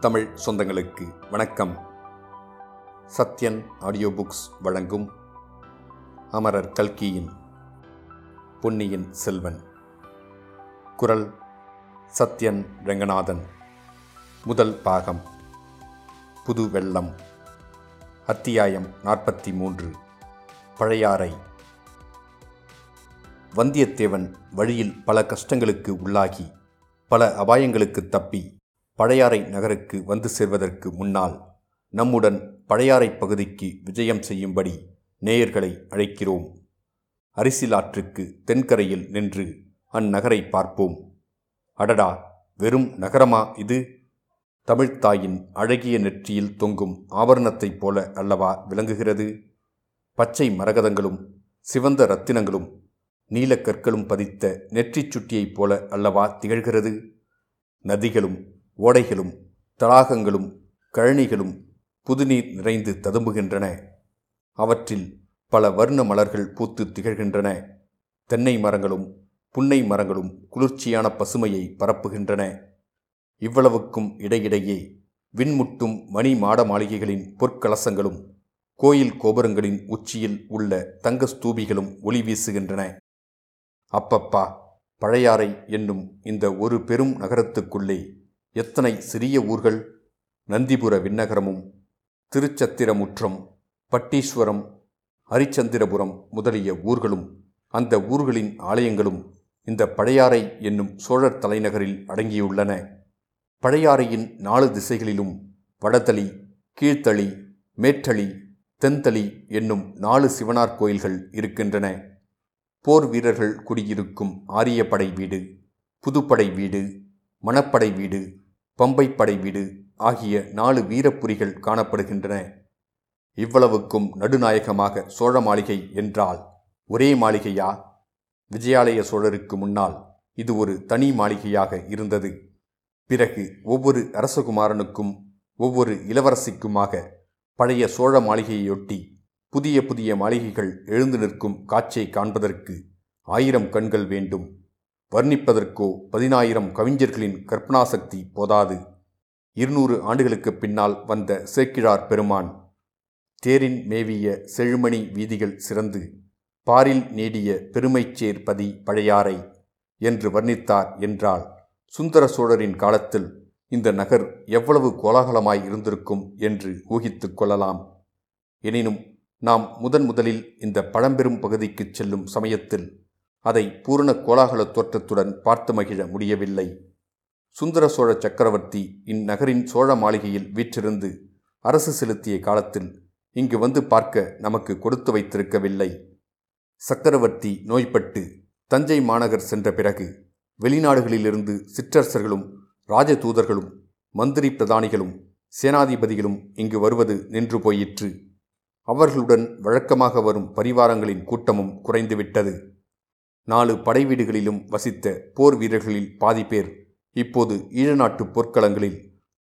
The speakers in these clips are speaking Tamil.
தமிழ் சொந்தங்களுக்கு வணக்கம். சத்யன் ஆடியோ புக்ஸ் வழங்கும் அமரர் கல்கியின் பொன்னியின் செல்வன். குரல் சத்யன் ரங்கநாதன். முதல் பாகம். புது வெள்ளம். அத்தியாயம் நாற்பத்தி மூன்று பழையாறை. வந்தியத்தேவன் வழியில் பல கஷ்டங்களுக்கு உள்ளாகி பல அபாயங்களுக்கு தப்பி பழையாறை நகருக்கு வந்து சேர்வதற்கு முன்னால் நம்முடன் பழையாறை பகுதிக்கு விஜயம் செய்யும்படி நேயர்களை அழைக்கிறோம். அரிசிலாற்றுக்கு தென்கரையில் நின்று அந்நகரை பார்ப்போம். அடடா! வெறும் நகரமா இது? தமிழ்த்தாயின் அழகிய நெற்றியில் தொங்கும் ஆபரணத்தைப் போல அல்லவா விளங்குகிறது? பச்சை மரகதங்களும் சிவந்த ரத்தினங்களும் நீலக்கற்களும் பதித்த நெற்றிச் சுட்டியைப் போல அல்லவா திகழ்கிறது? நதிகளும் ஓடைகளும் தடாகங்களும் கழனிகளும் புதுநீர் நிறைந்து ததும்புகின்றன. அவற்றில் பல வர்ண மலர்கள் பூத்து திகழ்கின்றன. தென்னை மரங்களும் புன்னை மரங்களும் குளிர்ச்சியான பசுமையை பரப்புகின்றன. இவ்வளவுக்கும் இடையிடையே விண்முட்டும் மணி மாட மாளிகைகளின் பொற்கலசங்களும் கோயில் கோபுரங்களின் உச்சியில் உள்ள தங்க ஸ்தூபிகளும் ஒளி வீசுகின்றன. அப்பப்பா பழையாறை என்னும் இந்த ஒரு பெரும் நகரத்துக்குள்ளே எத்தனை சிறிய ஊர்கள் நந்திபுர விண்ணகரமும் திருச்சத்திரமுற்றம் பட்டீஸ்வரம் ஹரிச்சந்திரபுரம் முதலிய ஊர்களும் அந்த ஊர்களின் ஆலயங்களும் இந்த பழையாறை என்னும் சோழர் தலைநகரில் அடங்கியுள்ளன. பழையாறையின் நாலு திசைகளிலும் வடதளி கீழ்த்தளி மேற்றளி தென்தளி என்னும் நாலு சிவனார் கோயில்கள் இருக்கின்றன. போர் வீரர்கள் குடியிருக்கும் ஆரியப்படை வீடு புதுப்படை வீடு மணப்படை வீடு பம்பைப்படை வீடு ஆகிய நாலு வீரப்புரிகள் காணப்படுகின்றன. இவ்வளவுக்கும் நடுநாயகமாக சோழ மாளிகை என்றால் ஒரே மாளிகையா? விஜயாலய சோழருக்கு முன்னால் இது ஒரு தனி மாளிகையாக இருந்தது. பிறகு ஒவ்வொரு அரசகுமாரனுக்கும் ஒவ்வொரு இளவரசிக்குமாக பழைய சோழ மாளிகையொட்டி புதிய புதிய மாளிகைகள் எழுந்து நிற்கும் காட்சியை காண்பதற்கு ஆயிரம் கண்கள் வேண்டும். வர்ணிப்பதற்கோ பதினாயிரம் கவிஞர்களின் கற்பனாசக்தி போதாது. இருநூறு ஆண்டுகளுக்கு பின்னால் வந்த சேக்கிழார் பெருமான் தேரின் மேவிய செழுமணி வீதிகள் சிறந்து பாரில் நீடிய பெருமைச்சேர் பதி பழையாறை என்று வர்ணித்தார் என்றால் சுந்தர சோழரின் காலத்தில் இந்த நகர் எவ்வளவு கோலாகலமாய் இருந்திருக்கும் என்று ஊகித்துக் கொள்ளலாம். எனினும் நாம் முதன் முதலில் இந்த பழம்பெரும் பகுதிக்குச் செல்லும் சமயத்தில் அதை பூரண கோலாகல தோற்றத்துடன் பார்த்து மகிழ முடியவில்லை. சுந்தர சோழ சக்கரவர்த்தி இந்நகரின் சோழ மாளிகையில் வீற்றிருந்து அரசு செலுத்திய காலத்தில் இங்கு வந்து பார்க்க நமக்கு கொடுத்து வைத்திருக்கவில்லை. சக்கரவர்த்தி நோய்பட்டு தஞ்சை மாநகர் சென்ற பிறகு வெளிநாடுகளிலிருந்து சிற்றரசர்களும் ராஜதூதர்களும் மந்திரி பிரதானிகளும் சேனாதிபதிகளும் இங்கு வருவது நின்று போயிற்று. அவர்களுடன் வழக்கமாக வரும் பரிவாரங்களின் கூட்டமும் குறைந்துவிட்டது. நாலு படை வீடுகளிலும் வசித்த போர் வீரர்களில் பாதி பேர் இப்போது ஈழநாட்டு போர்க்களங்களில்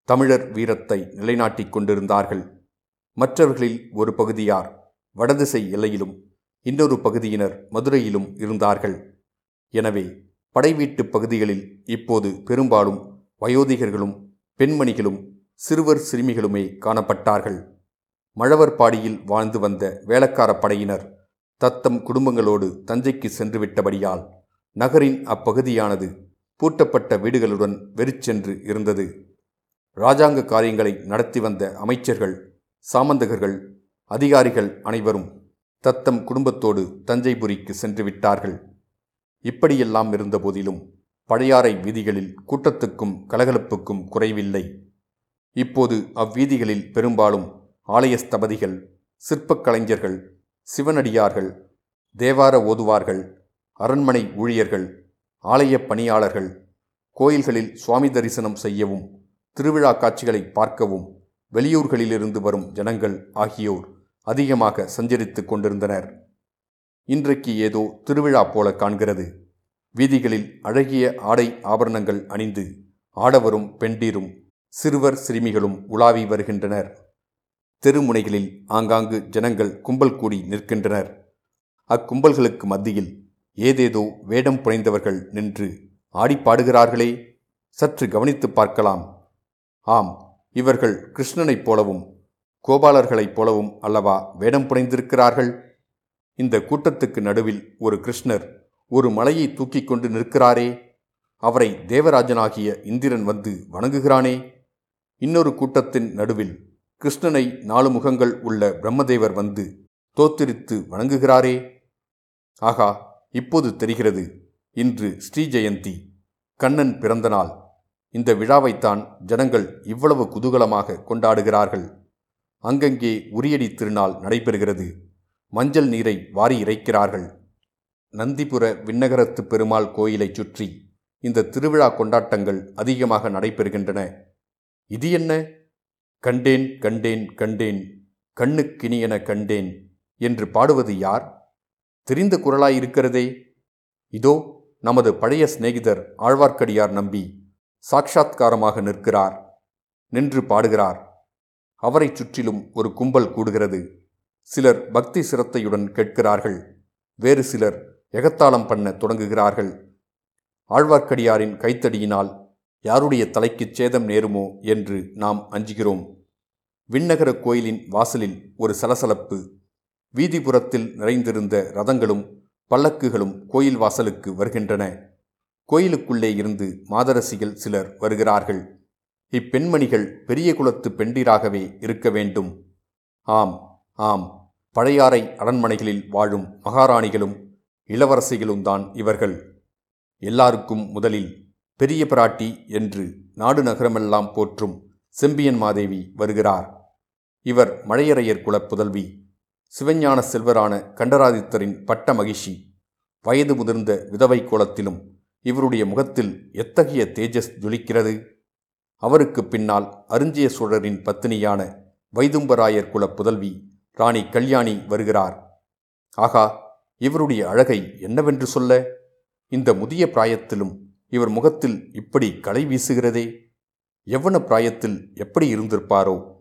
தமிழர் வீரத்தை நிலைநாட்டிக் கொண்டிருந்தார்கள். மற்றவர்களில் ஒரு பகுதியார் வடதிசை எல்லையிலும் இன்னொரு பகுதியினர் மதுரையிலும் இருந்தார்கள். எனவே படைவீட்டு பகுதிகளில் இப்போது பெரும்பாலும் வயோதிகர்களும் பெண்மணிகளும் சிறுவர் சிறுமிகளுமே காணப்பட்டார்கள். மழவர்பாடியில் வாழ்ந்து வந்த வேளக்கார படையினர் தத்தம் குடும்பங்களோடு தஞ்சைக்கு சென்றுவிட்டபடியால் நகரின் அப்பகுதியானது பூட்டப்பட்ட வீடுகளுடன் வெறிச்சென்று இருந்தது. இராஜாங்க காரியங்களை நடத்தி வந்த அமைச்சர்கள் சாமந்தகர்கள் அதிகாரிகள் அனைவரும் தத்தம் குடும்பத்தோடு தஞ்சைபுரிக்கு சென்று விட்டார்கள் இப்படியெல்லாம் இருந்தபோதிலும் பழையாறை வீதிகளில் கூட்டத்துக்கும் கலகலப்புக்கும் குறைவில்லை. இப்போது அவ்வீதிகளில் பெரும்பாலும் ஆலய ஸ்தபதிகள் சிற்பக் கலைஞர்கள் சிவனடியார்கள் தேவார ஓதுவார்கள் அரண்மனை ஊழியர்கள் ஆலய பணியாளர்கள் கோயில்களில் சுவாமி தரிசனம் செய்யவும் திருவிழா காட்சிகளை பார்க்கவும் வெளியூர்களிலிருந்து வரும் ஜனங்கள் ஆகியோர் அதிகமாக சஞ்சரித்து கொண்டிருந்தனர். இன்றைக்கு ஏதோ திருவிழா போல காண்கிறது. வீதிகளில் அழகிய ஆடை ஆபரணங்கள் அணிந்து ஆடவரும் பெண்டீரும் சிறுவர் சிறுமிகளும் உலாவி வருகின்றனர். தெருமுனைகளில் ஆங்காங்கு ஜனங்கள் கும்பல் கூடி நிற்கின்றனர். அக்கும்பல்களுக்கு மத்தியில் ஏதேதோ வேடம் புனைந்தவர்கள் நின்று ஆடிப்பாடுகிறார்களே சற்று கவனித்துப் பார்க்கலாம். ஆம் இவர்கள் கிருஷ்ணனைப் போலவும் கோபாலர்களைப் போலவும் அல்லவா வேடம் புனைந்திருக்கிறார்கள்? இந்த கூட்டத்துக்கு நடுவில் ஒரு கிருஷ்ணர் ஒரு மலையை தூக்கிக் கொண்டு நிற்கிறாரே. அவரை தேவராஜனாகிய இந்திரன் வந்து வணங்குகிறானே. இன்னொரு கூட்டத்தின் நடுவில் கிருஷ்ணனை நாலு முகங்கள் உள்ள பிரம்மதேவர் வந்து தோத்திரித்து வணங்குகிறாரே. ஆகா இப்போது தெரிகிறது. இன்று ஸ்ரீ ஜெயந்தி கண்ணன் பிறந்த நாள். இந்த விழாவைத்தான் ஜனங்கள் இவ்வளவு குதூகலமாக கொண்டாடுகிறார்கள். அங்கங்கே உரியடி திருநாள் நடைபெறுகிறது. மஞ்சள் நீரை வாரி இறைக்கிறார்கள். நந்திபுர விண்ணகரத்து பெருமாள் கோயிலைச் சுற்றி இந்த திருவிழா கொண்டாட்டங்கள் அதிகமாக நடைபெறுகின்றன. இது என்ன? கண்டேன் கண்டேன் கண்டேன் கண்ணுக்கினியென கண்டேன் என்று பாடுவது யார்? தெரிந்த குரலாயிருக்கிறதே இதோ நமது பழைய சிநேகிதர் ஆழ்வார்க்கடியார் நம்பி சாட்சாத்காரமாக நிற்கிறார் நின்று பாடுகிறார். அவரைச் சுற்றிலும் ஒரு கும்பல் கூடுகிறது. சிலர் பக்தி சிரத்தையுடன் கேட்கிறார்கள். வேறு சிலர் எகத்தாளம் பண்ண தொடங்குகிறார்கள். ஆழ்வார்க்கடியாரின் கைத்தடியினால் யாருடைய தலைக்குச் சேதம் நேருமோ என்று நாம் அஞ்சுகிறோம். விண்ணகர கோயிலின் வாசலில் ஒரு சலசலப்பு வீதிபுறத்தில் நிறைந்திருந்த ரதங்களும் பல்லக்குகளும் கோயில் வாசலுக்கு வருகின்றன. கோயிலுக்குள்ளே இருந்து மாதரசிகள் சிலர் வருகிறார்கள். இப்பெண்மணிகள் பெரிய குலத்து பெண்டிராகவே இருக்க வேண்டும். ஆம் ஆம் பழையாறை அரண்மனைகளில் வாழும் மகாராணிகளும் இளவரசிகளும் தான் இவர்கள். எல்லாருக்கும் முதலில் பெரிய பிராட்டி என்று நாடு நகரமெல்லாம் போற்றும் செம்பியன் மாதேவி வருகிறார். இவர் மழையரையர் குலப் புதல்வி சிவஞான செல்வரான கண்டராதித்தரின் பட்ட மகிழ்ச்சி வயது முதிர்ந்த விதவை கோலத்திலும் இவருடைய முகத்தில் எத்தகைய தேஜஸ் ஜொலிக்கிறது? அவருக்கு பின்னால் அருஞ்சிய சோழரின் பத்தினியான வைதும்பராயர் குல புதல்வி ராணி கல்யாணி வருகிறார். ஆகா இவருடைய அழகை என்னவென்று சொல்ல? இந்த முதிய பிராயத்திலும் இவர் முகத்தில் இப்படி களை வீசுகிறதே? எவ்வன பிராயத்தில் எப்படி இருந்திருப்பாரோ?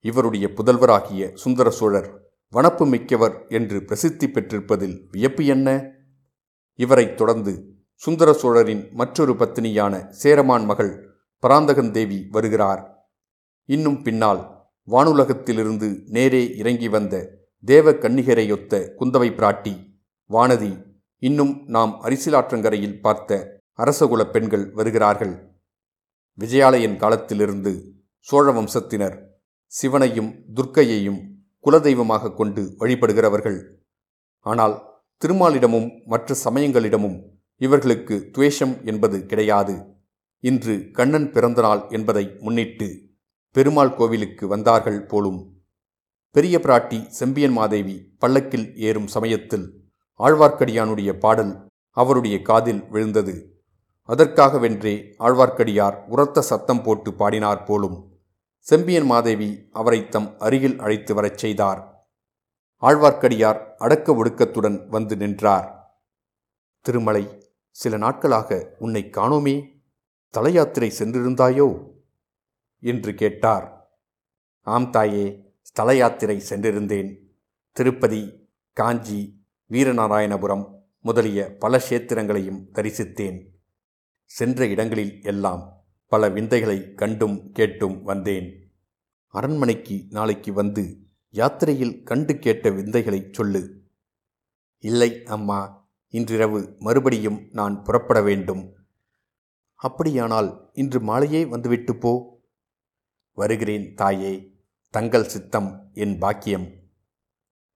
இவருடைய புதல்வராகிய சுந்தர சோழர் வனப்பு மிக்கவர் என்று பிரசித்தி பெற்றிருப்பதில் வியப்பு என்ன? இவரைத் தொடர்ந்து சுந்தர சோழரின் மற்றொரு பத்தினியான சேரமான் மகள் பராந்தகந்தேவி வருகிறார். இன்னும் பின்னால் வானுலகத்திலிருந்து நேரே இறங்கி வந்த தேவ கன்னிகரையொத்த குந்தவை பிராட்டி வானதி இன்னும் நாம் அரிசிலாற்றங்கரையில் பார்த்த அரசகுலப் பெண்கள் வருகிறார்கள். விஜயாலயன் காலத்திலிருந்து சோழ வம்சத்தினர் சிவனையும் துர்க்கையையும் குலதெய்வமாக கொண்டு வழிபடுகிறவர்கள். ஆனால் திருமாலிடமும் மற்ற சமயங்களிடமும் இவர்களுக்கு துவேஷம் என்பது கிடையாது. இன்று கண்ணன் பிறந்தநாள் என்பதை முன்னிட்டு பெருமாள் கோவிலுக்கு வந்தார்கள் போலும். பெரிய பிராட்டி செம்பியன் மாதேவி பல்லக்கில் ஏறும் சமயத்தில் ஆழ்வார்க்கடியானுடைய பாடல் அவருடைய காதில் விழுந்தது. அதற்காகவென்றே ஆழ்வார்க்கடியார் உரத்த சத்தம் போட்டு பாடினார் போலும். செம்பியன் மாதேவி அவரை தம் அருகில் அழைத்து வரச் செய்தார். ஆழ்வார்க்கடியார் அடக்க ஒடுக்கத்துடன் வந்து நின்றார். திருமலை சில நாட்களாக உன்னை காணோமே. தலையாத்திரை சென்றிருந்தாயோ? என்று கேட்டார். ஆம் தாயே ஸ்தல யாத்திரை சென்றிருந்தேன். திருப்பதி காஞ்சி வீரநாராயணபுரம் முதலிய பல கஷேத்திரங்களையும் தரிசித்தேன். சென்ற இடங்களில் எல்லாம் பல விந்தைகளை கண்டும் கேட்டும் வந்தேன். அரண்மனைக்கு நாளைக்கு வந்து யாத்திரையில் கண்டு கேட்ட விந்தைகளை சொல்லு. இல்லை அம்மா இன்றிரவு மறுபடியும் நான் புறப்பட வேண்டும். அப்படியானால் இன்று மாலையே வந்துவிட்டு போ. வருகிறேன் தாயே தங்கள் சித்தம் என் பாக்கியம்.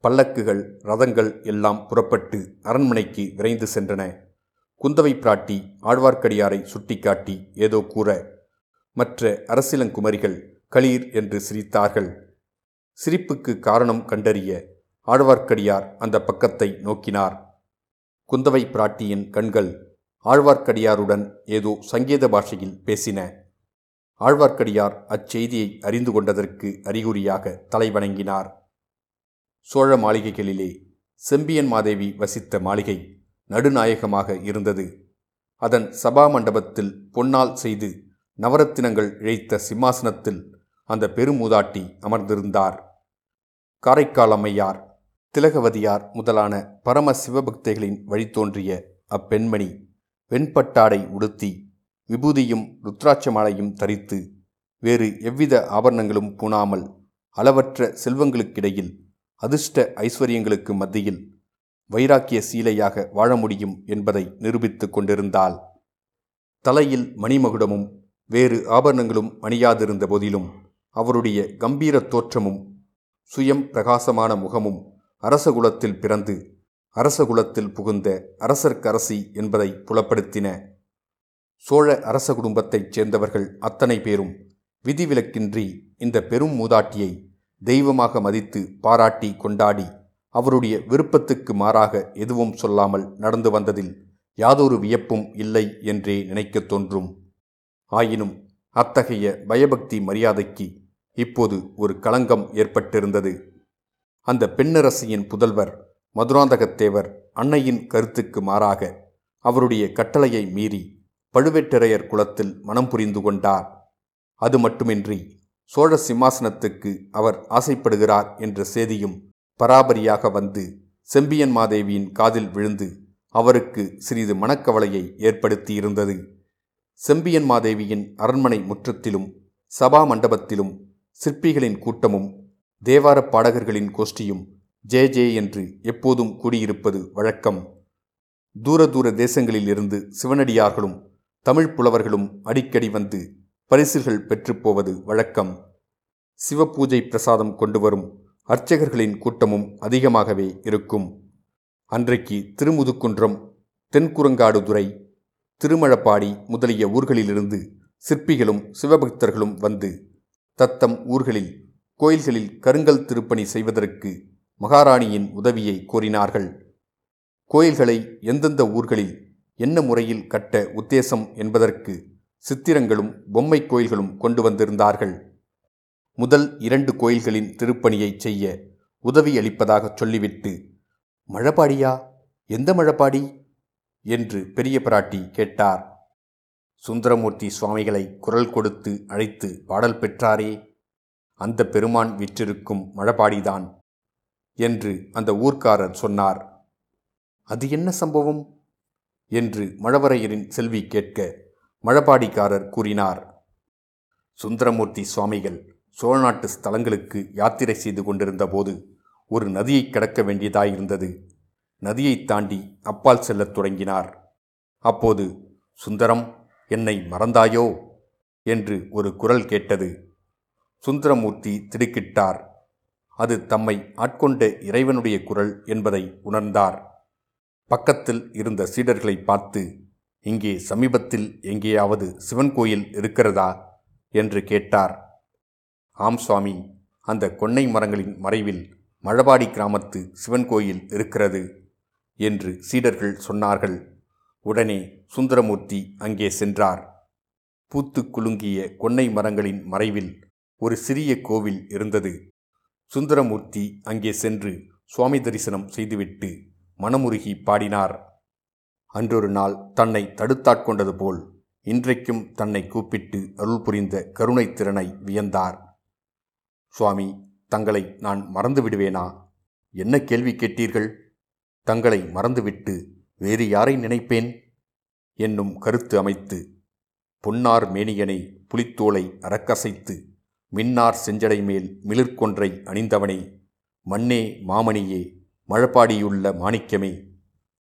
பல்லக்குகள் ரதங்கள் எல்லாம் புறப்பட்டு அரண்மனைக்கு விரைந்து சென்றன. குந்தவை பிராட்டி ஆழ்வார்க்கடியாரை சுட்டிக்காட்டி ஏதோ கூற மற்ற அரசிலங்குமரிகள் களீர் என்று சிரித்தார்கள். சிரிப்புக்கு காரணம் கண்டறிய ஆழ்வார்க்கடியார் அந்த பக்கத்தை நோக்கினார். குந்தவை பிராட்டியின் கண்கள் ஆழ்வார்க்கடியாருடன் ஏதோ சங்கேத பாஷையில் பேசின. ஆழ்வார்க்கடியார் அச்செய்தியை அறிந்து கொண்டதற்கு அறிகுறியாக தலைவணங்கினார். சோழ மாளிகைகளிலே செம்பியன் மாதேவி வசித்த மாளிகை நடுநாயகமாக இருந்தது. அதன் சபா மண்டபத்தில் பொன்னால் செய்து நவரத்தினங்கள் இழைத்த சிம்மாசனத்தில் அந்த பெருமூதாட்டி அமர்ந்திருந்தார். காரைக்கால் அம்மையார் திலகவதியார் முதலான பரம சிவபக்தைகளின் வழித்தோன்றிய அப்பெண்மணி வெண்பட்டாடை உடுத்தி விபூதியும் ருத்ராட்ச மாலையும் தரித்து வேறு எவ்வித ஆபரணங்களும் பூணாமல் அளவற்ற செல்வங்களுக்கிடையில் அதிர்ஷ்ட ஐஸ்வர்யங்களுக்கு மத்தியில் வைராக்கிய சீலையாக வாழ முடியும் என்பதை நிரூபித்துக் கொண்டிருந்தாள். தலையில் மணிமகுடமும் வேறு ஆபரணங்களும் அணியாதிருந்த போதிலும் அவருடைய கம்பீர தோற்றமும் சுயம் பிரகாசமான முகமும் அரசகுலத்தில் பிறந்து அரசகுலத்தில் புகுந்த அரசர்க்கரசி என்பதை புலப்படுத்தின. சோழ அரச குடும்பத்தைச் சேர்ந்தவர்கள் அத்தனை பேரும் விதிவிலக்கின்றி இந்த பெரும் மூதாட்டியை தெய்வமாக மதித்து பாராட்டி கொண்டாடி அவருடைய விருப்பத்துக்கு மாறாக எதுவும் சொல்லாமல் நடந்து வந்ததில் யாதொரு வியப்பும் இல்லை என்றே நினைக்கத் தோன்றும். ஆயினும் அத்தகைய பயபக்தி மரியாதைக்கு இப்போது ஒரு களங்கம் ஏற்பட்டிருந்தது. அந்த பெண்ணரசியின் புதல்வர் மதுராந்தகத்தேவர் அன்னையின் கருத்துக்கு மாறாக அவருடைய கட்டளையை மீறி பழுவேட்டரையர் குலத்தில் மனம் புரிந்து கொண்டார். அது மட்டுமின்றி சோழ சிம்மாசனத்துக்கு அவர் ஆசைப்படுகிறார் என்ற செய்தியும் பராபரியாக வந்து செம்பியன் மாதேவியின் காதில் விழுந்து அவருக்கு சிறிது மனக்கவலையை ஏற்படுத்தியிருந்தது. செம்பியன் மாதேவியின் அரண்மனை முற்றத்திலும் சபா மண்டபத்திலும் சிற்பிகளின் கூட்டமும் தேவார பாடகர்களின் கோஷ்டியும் ஜே ஜே என்று எப்போதும் கூடியிருப்பது வழக்கம். தூர தூர தேசங்களில் இருந்து சிவனடியார்களும் தமிழ் புலவர்களும் அடிக்கடி வந்து பரிசுகள் பெற்றுப்போவது வழக்கம். சிவபூஜை பிரசாதம் கொண்டு வரும் அர்ச்சகர்களின் கூட்டமும் அதிகமாகவே இருக்கும். அன்றைக்கு திருமுதுக்குன்றம் தென்குரங்காடுதுறை திருமழப்பாடி முதலிய ஊர்களிலிருந்து சிற்பிகளும் சிவபக்தர்களும் வந்து தத்தம் ஊர்களில் கோயில்களில் கருங்கல் திருப்பணி செய்வதற்கு மகாராணியின் உதவியை கோரினார்கள். கோயில்களை எந்தெந்த ஊர்களில் என்ன முறையில் கட்ட உத்தேசம் என்பதற்கு சித்திரங்களும் பொம்மை கோயில்களும் கொண்டு வந்திருந்தார்கள். முதல் இரண்டு கோயில்களின் திருப்பணியை செய்ய உதவி அளிப்பதாகச் சொல்லிவிட்டு மழப்பாடியா எந்த மழப்பாடி என்று பெரிய பிராட்டி கேட்டார். சுந்தரமூர்த்தி சுவாமிகளை குரல் கொடுத்து அழைத்து பாடல் பெற்றாரே அந்த பெருமான் விற்றிருக்கும் மழபாடிதான் என்று அந்த ஊர்க்காரர் சொன்னார். அது என்ன சம்பவம்? என்று மழவரையரின் செல்வி கேட்க மழபாடிக்காரர் கூறினார். சுந்தரமூர்த்தி சுவாமிகள் சோழநாட்டு ஸ்தலங்களுக்கு யாத்திரை செய்து கொண்டிருந்த போது ஒரு நதியை கடக்க வேண்டியதாயிருந்தது. நதியை தாண்டி அப்பால் செல்லத் தொடங்கினார். அப்போது சுந்தரம் என்னை மறந்தாயோ? என்று ஒரு குரல் கேட்டது. சுந்தரமூர்த்தி திடுக்கிட்டார். அது தம்மை ஆட்கொண்ட இறைவனுடைய குரல் என்பதை உணர்ந்தார். பக்கத்தில் இருந்த சீடர்களை பார்த்து இங்கே சமீபத்தில் எங்கேயாவது சிவன் கோயில் இருக்கிறதா? என்று கேட்டார். ஆம் சுவாமி அந்த கொன்னை மரங்களின் மறைவில் மழபாடி கிராமத்து சிவன் கோயில் இருக்கிறது என்று சீடர்கள் சொன்னார்கள். உடனே சுந்தரமூர்த்தி அங்கே சென்றார். பூத்து குலுங்கிய கொன்னை மரங்களின் மறைவில் ஒரு சிறிய கோவில் இருந்தது. சுந்தரமூர்த்தி அங்கே சென்று சுவாமி தரிசனம் செய்துவிட்டு மனமுருகி பாடினார். அன்றொரு நாள் தன்னை தடுத்தாட்கொண்டது போல் இன்றைக்கும் தன்னை கூப்பிட்டு அருள் புரிந்த கருணைத் திறனை வியந்தார். சுவாமி தங்களை நான் மறந்து விடுவேனா? என்ன கேள்வி கேட்டீர்கள்? தங்களை மறந்துவிட்டு வேறு யாரை நினைப்பேன்? என்னும் கருத்து அமைத்து பொன்னார் மேனியனை புலித்தோலை அறக்கசைத்து மின்னார் செஞ்சடை மேல் மிளிர்கொன்றை அணிந்தவனே மண்ணே மாமணியே மழப்பாடியுள்ள மாணிக்கமே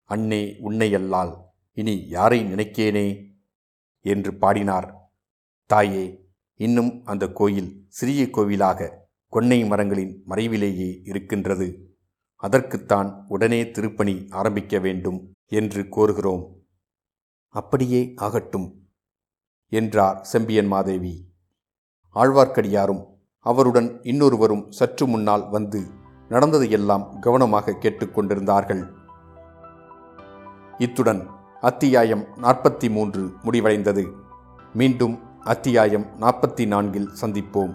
அன்னே உன்னையல்லால் இனி யாரை நினைக்கேனே? என்று பாடினார். தாயே இன்னும் அந்த கோயில் சிறிய கோவிலாக கொன்னை மரங்களின் மறைவிலேயே இருக்கின்றது. அதற்குத்தான் உடனே திருப்பணி ஆரம்பிக்க வேண்டும் என்று கோருகிறோம். அப்படியே ஆகட்டும் என்றார் செம்பியன் மாதேவி. ஆழ்வார்க்கடியாரும் அவருடன் இன்னொருவரும் சற்று முன்னால் வந்து நடந்ததையெல்லாம் கவனமாக கேட்டுக்கொண்டிருந்தார்கள் இத்துடன் அத்தியாயம் நாற்பத்தி மூன்று முடிவடைந்தது. மீண்டும் அத்தியாயம் நாற்பத்தி நான்கில் சந்திப்போம்.